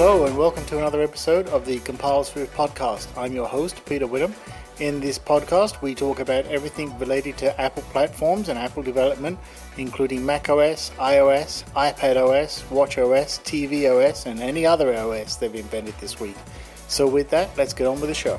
Hello, and welcome to another episode of the Compile Swift podcast. I'm your host, Peter Witham. In this podcast, we talk about everything related to Apple platforms and Apple development, including macOS, iOS, iPadOS, watchOS, tvOS, and any other OS they've invented this week. So, with that, let's get on with the show.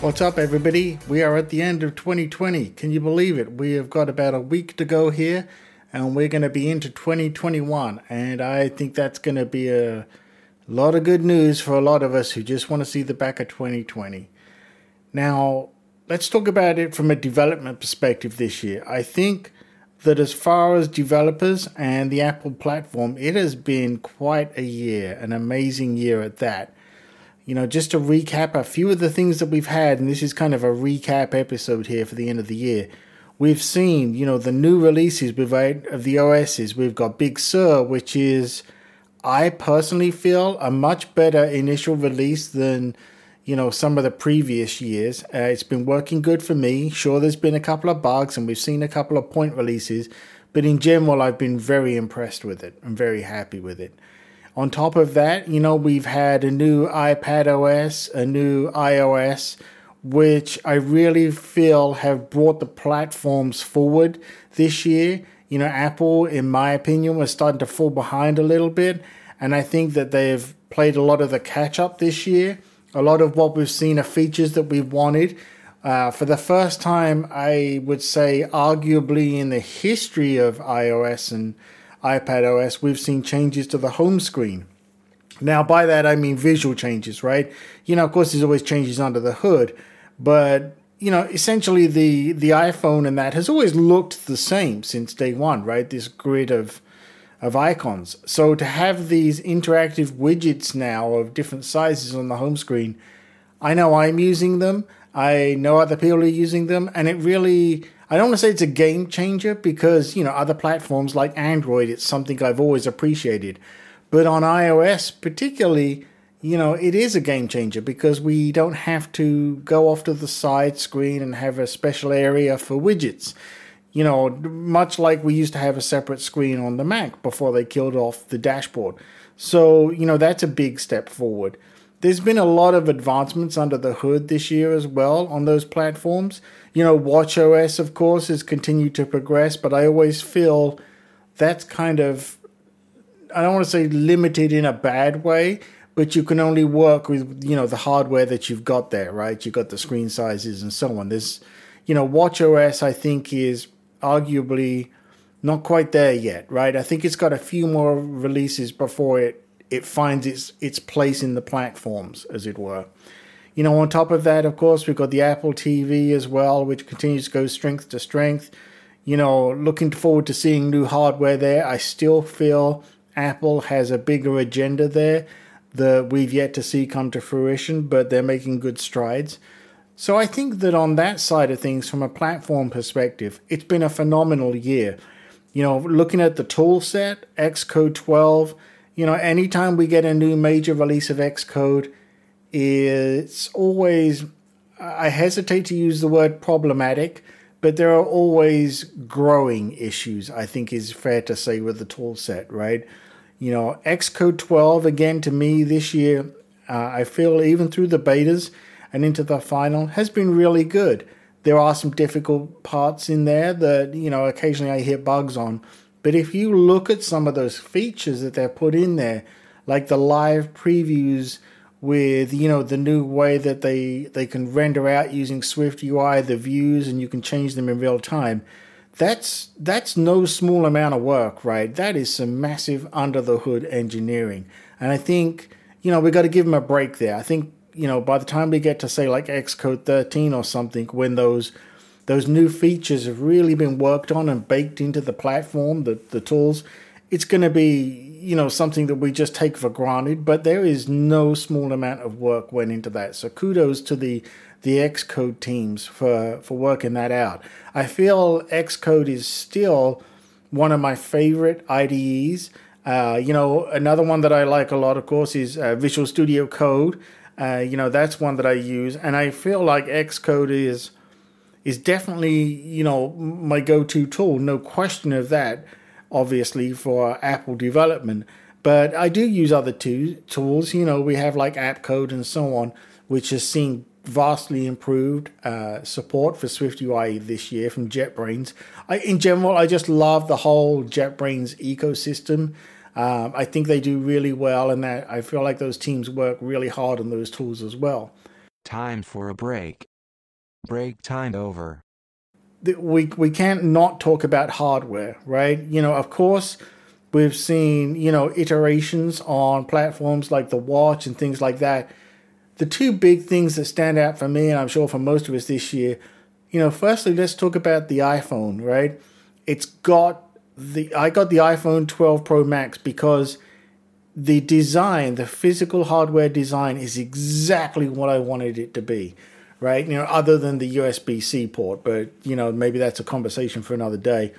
What's up, everybody? We are at the end of 2020. Can you believe it? We have got about a week to go here and we're going to be into 2021. And I think that's going to be a lot of good news for a lot of us who just want to see the back of 2020. Now, let's talk about it from a development perspective this year. I think that as far as developers and the Apple platform, it has been quite a year, an amazing year at that. You know, just to recap a few of the things that we've had, and this is kind of a recap episode here for the end of the year we've seen, you know, the new releases of the OSs. We've got Big Sur, which is, I personally feel, a much better initial release than, you know, some of the previous years. Uh, it's been working good for me. Sure, there's been a couple of bugs and we've seen a couple of point releases, but in general, I've been very impressed with it. I'm very happy with it. On top of that, you know, we've had a new iPad OS, a new iOS, which I really feel have brought the platforms forward this year. You know, Apple, in my opinion, was starting to fall behind a little bit. And I think that they've played a lot of the catch up this year. A lot of what we've seen are features that we wanted. Uh, for the first time, I would say, arguably in the history of iOS and iPad OS, we've seen changes to the home screen. Now, by that, I mean visual changes, right? You know, of course, there's always changes under the hood, but you know, essentially the the iPhone and that has always looked the same since day one, right? This grid of of icons. So to have these interactive widgets now of different sizes on the home screen, I know I'm using them. I know other people are using them, and it really I don't want to say it's a game changer because you know other platforms like Android, it's something I've always appreciated, but on iOS particularly you know, it is a game changer because we don't have to go off to the side screen and have a special area for widgets. You know, much like we used to have a separate screen on the Mac before they killed off the dashboard. So, you know, that's a big step forward. There's been a lot of advancements under the hood this year as well on those platforms. You know, WatchOS, of course, has continued to progress, but I always feel that's kind of, I don't want to say limited in a bad way, but you can only work with you know the hardware that you've got there, right? You've got the screen sizes and so on. There's, you know, WatchOS I think is arguably not quite there yet, right? I think it's got a few more releases before it it finds its its place in the platforms, as it were. You know, on top of that, of course, we've got the Apple TV as well, which continues to go strength to strength. You know, looking forward to seeing new hardware there. I still feel Apple has a bigger agenda there that we've yet to see come to fruition, but they're making good strides. So I think that on that side of things, from a platform perspective, it's been a phenomenal year. You know, looking at the tool set, Xcode 12, you know, anytime we get a new major release of Xcode, it's always, I hesitate to use the word problematic, but there are always growing issues, I think is fair to say, with the tool set, right? You know, Xcode 12, again, to me this year, uh, I feel even through the betas and into the final, has been really good. There are some difficult parts in there that, you know, occasionally I hit bugs on. But if you look at some of those features that they're put in there, like the live previews with you know the new way that they they can render out using Swift UI the views and you can change them in real time that's that's no small amount of work, right? That is some massive under the hood engineering, and I think you know we've got to give them a break there. I think you know by the time we get to say like Xcode 13 or something, when those those new features have really been worked on and baked into the platform, the the tools, it's going to be you know something that we just take for granted. But there is no small amount of work went into that. So kudos to the the Xcode teams for, for working that out. I feel Xcode is still one of my favorite IDEs. Uh, you know, another one that I like a lot, of course, is uh, Visual Studio Code. Uh, you know, that's one that I use, and I feel like Xcode is is definitely you know my go-to tool, no question of that. Obviously, for Apple development, But I do use other two tools. You know, we have like AppCode and so on, which has seen vastly improved uh, support for SwiftUI this year from JetBrains. I, in general, I just love the whole JetBrains ecosystem. Um, I think they do really well, and that I feel like those teams work really hard on those tools as well. Time for a break. Break time over. We we can't not talk about hardware, right? You know, of course, we've seen you know iterations on platforms like the watch and things like that the two big things that stand out for me, and I'm sure for most of us this year, you know, firstly, let's talk about the iPhone, right? It's got the I got the iPhone 12 Pro Max because the design, the physical hardware design, is exactly what I wanted it to be, right? You know, other than the USB C port, but you know, maybe that's a conversation for another day.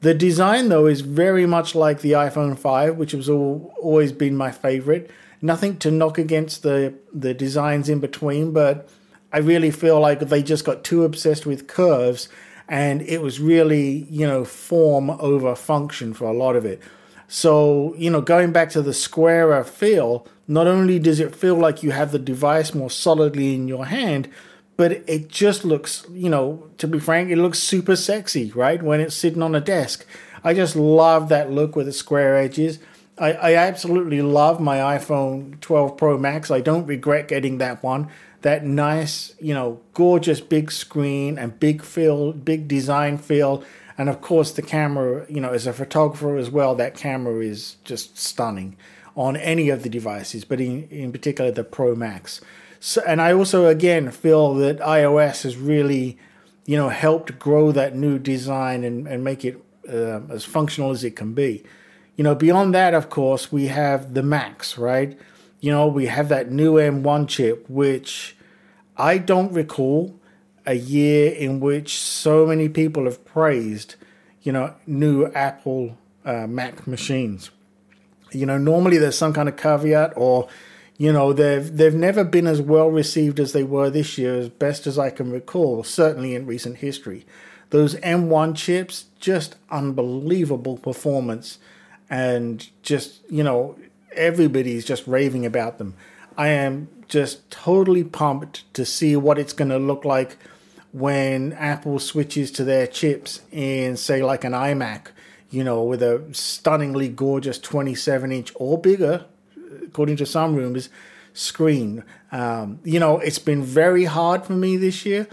The design, though, is very much like the iPhone 5, which has all, always been my favorite nothing to knock against the the designs in between, but I really feel like they just got too obsessed with curves and it was really, you know, form over function for a lot of it. So, you know, going back to the squarer feel, not only does it feel like you have the device more solidly in your hand, but it just looks, you know, to be frank, it looks super sexy, right? When it's sitting on a desk. I just love that look with the square edges. I, I absolutely love my iPhone 12 Pro Max. I don't regret getting that one. That nice, you know, gorgeous big screen and big feel, big design feel. And of course, the camera, you know, as a photographer as well, that camera is just stunning on any of the devices, but in, in particular the Pro Max. So, and I also, again, feel that iOS has really, you know, helped grow that new design and, and make it uh, as functional as it can be. You know, beyond that, of course, we have the Macs, right? You know, we have that new M1 chip, which I don't recall a year in which so many people have praised, you know, new Apple uh, Mac machines. You know, normally there's some kind of caveat or, you know, they've they've never been as well received as they were this year, as best as I can recall, certainly in recent history. Those M1 chips, just unbelievable performance and just you know everybody's just raving about them. I am just totally pumped to see what it's going to look like when Apple switches to their chips in say like an iMac, you know, with a stunningly gorgeous 27 inch or bigger, according to some rumors, screen. Um, you know, it's been very hard for me this year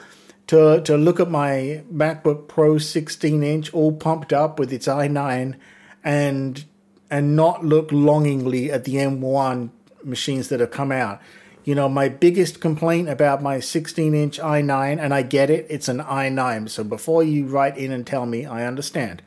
to to look at my MacBook Pro 16 inch all pumped up with its i9 and and not look longingly at the M1 machines that have come out. You know, my biggest complaint about my 16 inch i9, and I get it, it's an i9. So before you write in and tell me, I understand.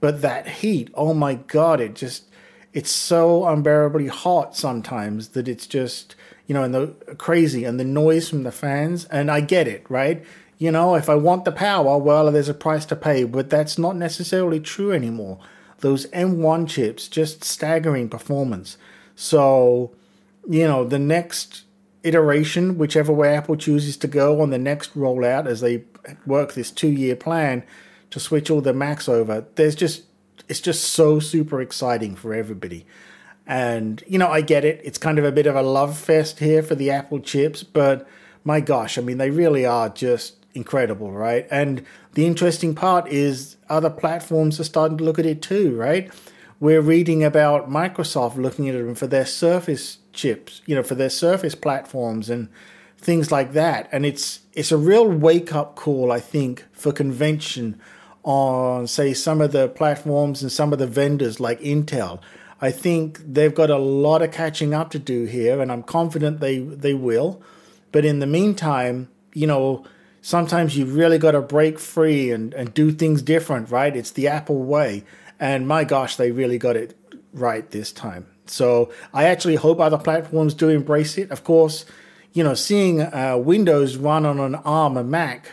But that heat, oh my God, it just, it's so unbearably hot sometimes that it's just, you know, and the crazy and the noise from the fans. And I get it, right? You know, if I want the power, well, there's a price to pay, but that's not necessarily true anymore those M1 chips, just staggering performance. So, you know, the next iteration, whichever way Apple chooses to go on the next rollout as they work this two year plan to switch all the Macs over, there's just, it's just so super exciting for everybody. And, you know, I get it. It's kind of a bit of a love fest here for the Apple chips, but my gosh, I mean, they really are just incredible, right? And the interesting part is other platforms are starting to look at it too, right? We're reading about Microsoft looking at them for their Surface chips, you know, for their Surface platforms and things like that. And it's it's a real wake up call, I think, for convention on say some of the platforms and some of the vendors like Intel. I think they've got a lot of catching up to do here, and I'm confident they they will. But in the meantime, you know, sometimes you really got to break free and, and do things different, right? It's the Apple way. And my gosh, they really got it right this time. So I actually hope other platforms do embrace it. Of course, you know, seeing uh, Windows run on an ARM a Mac,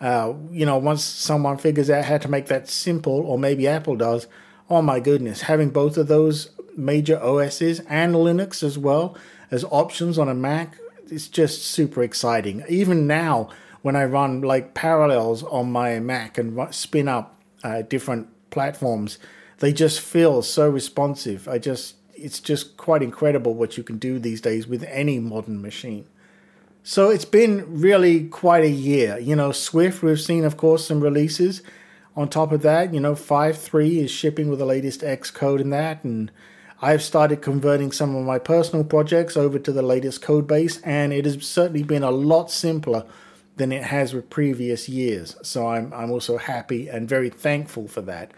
uh, you know, once someone figures out how to make that simple, or maybe Apple does, oh my goodness, having both of those major OSs and Linux as well as options on a Mac, it's just super exciting. Even now, when I run like parallels on my Mac and spin up uh, different platforms, they just feel so responsive. I just, it's just quite incredible what you can do these days with any modern machine. So it's been really quite a year. You know, Swift, we've seen, of course, some releases. On top of that, you know, 5.3 is shipping with the latest Xcode in that, and I've started converting some of my personal projects over to the latest code base, and it has certainly been a lot simpler than it has with previous years. So I'm, I'm also happy and very thankful for that.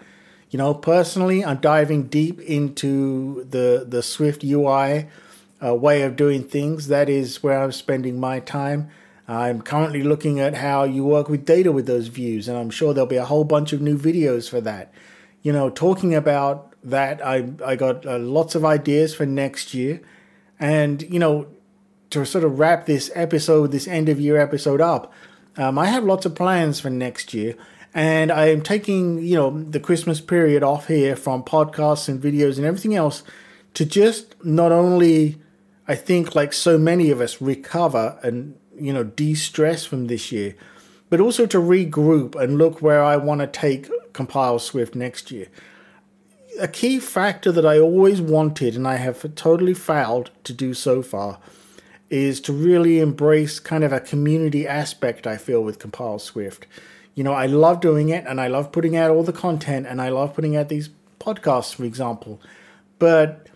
You know, personally, I'm diving deep into the, the Swift UI uh, way of doing things. That is where I'm spending my time. I'm currently looking at how you work with data with those views, and I'm sure there'll be a whole bunch of new videos for that. You know, talking about that I I got uh, lots of ideas for next year, and you know to sort of wrap this episode, this end of year episode up, um, I have lots of plans for next year, and I am taking you know the Christmas period off here from podcasts and videos and everything else to just not only I think like so many of us recover and you know de-stress from this year, but also to regroup and look where I want to take Compile Swift next year. A key factor that I always wanted, and I have totally failed to do so far, is to really embrace kind of a community aspect I feel with Compile Swift. You know, I love doing it and I love putting out all the content and I love putting out these podcasts, for example. But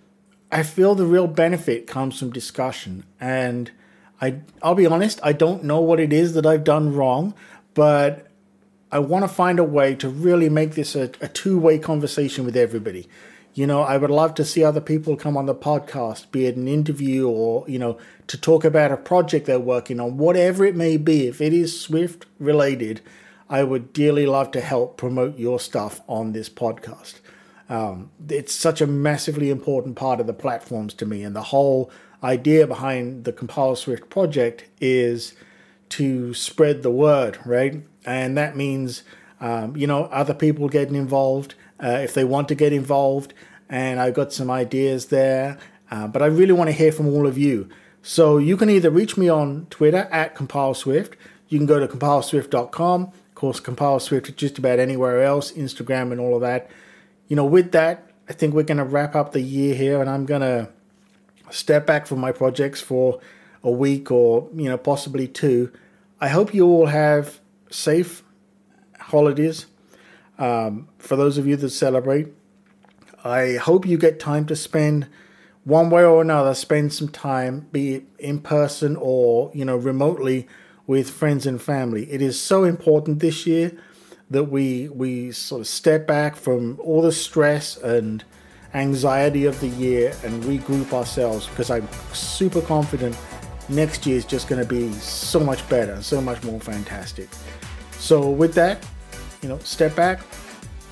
I feel the real benefit comes from discussion. And I, I'll be honest, I don't know what it is that I've done wrong, but I want to find a way to really make this a, a two way conversation with everybody. You know, I would love to see other people come on the podcast, be it an interview or, you know, to talk about a project they're working on, whatever it may be. If it is Swift related, I would dearly love to help promote your stuff on this podcast. Um, it's such a massively important part of the platforms to me, and the whole idea behind the Compile Swift project is to spread the word, right? and that means um, you know other people getting involved uh, if they want to get involved. And I've got some ideas there, uh, but I really want to hear from all of you. So you can either reach me on Twitter at CompileSwift. You can go to compileswift.com. Of course, CompileSwift just about anywhere else, Instagram and all of that. You know, with that, I think we're going to wrap up the year here, and I'm going to step back from my projects for a week or you know possibly two. I hope you all have safe holidays um, for those of you that celebrate. I hope you get time to spend one way or another, spend some time, be it in person or you know remotely, with friends and family. It is so important this year that we we sort of step back from all the stress and anxiety of the year and regroup ourselves because I'm super confident next year is just going to be so much better, so much more fantastic. So, with that, you know, step back,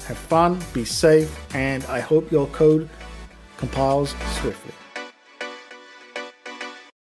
have fun, be safe, and I hope your code compiles swiftly.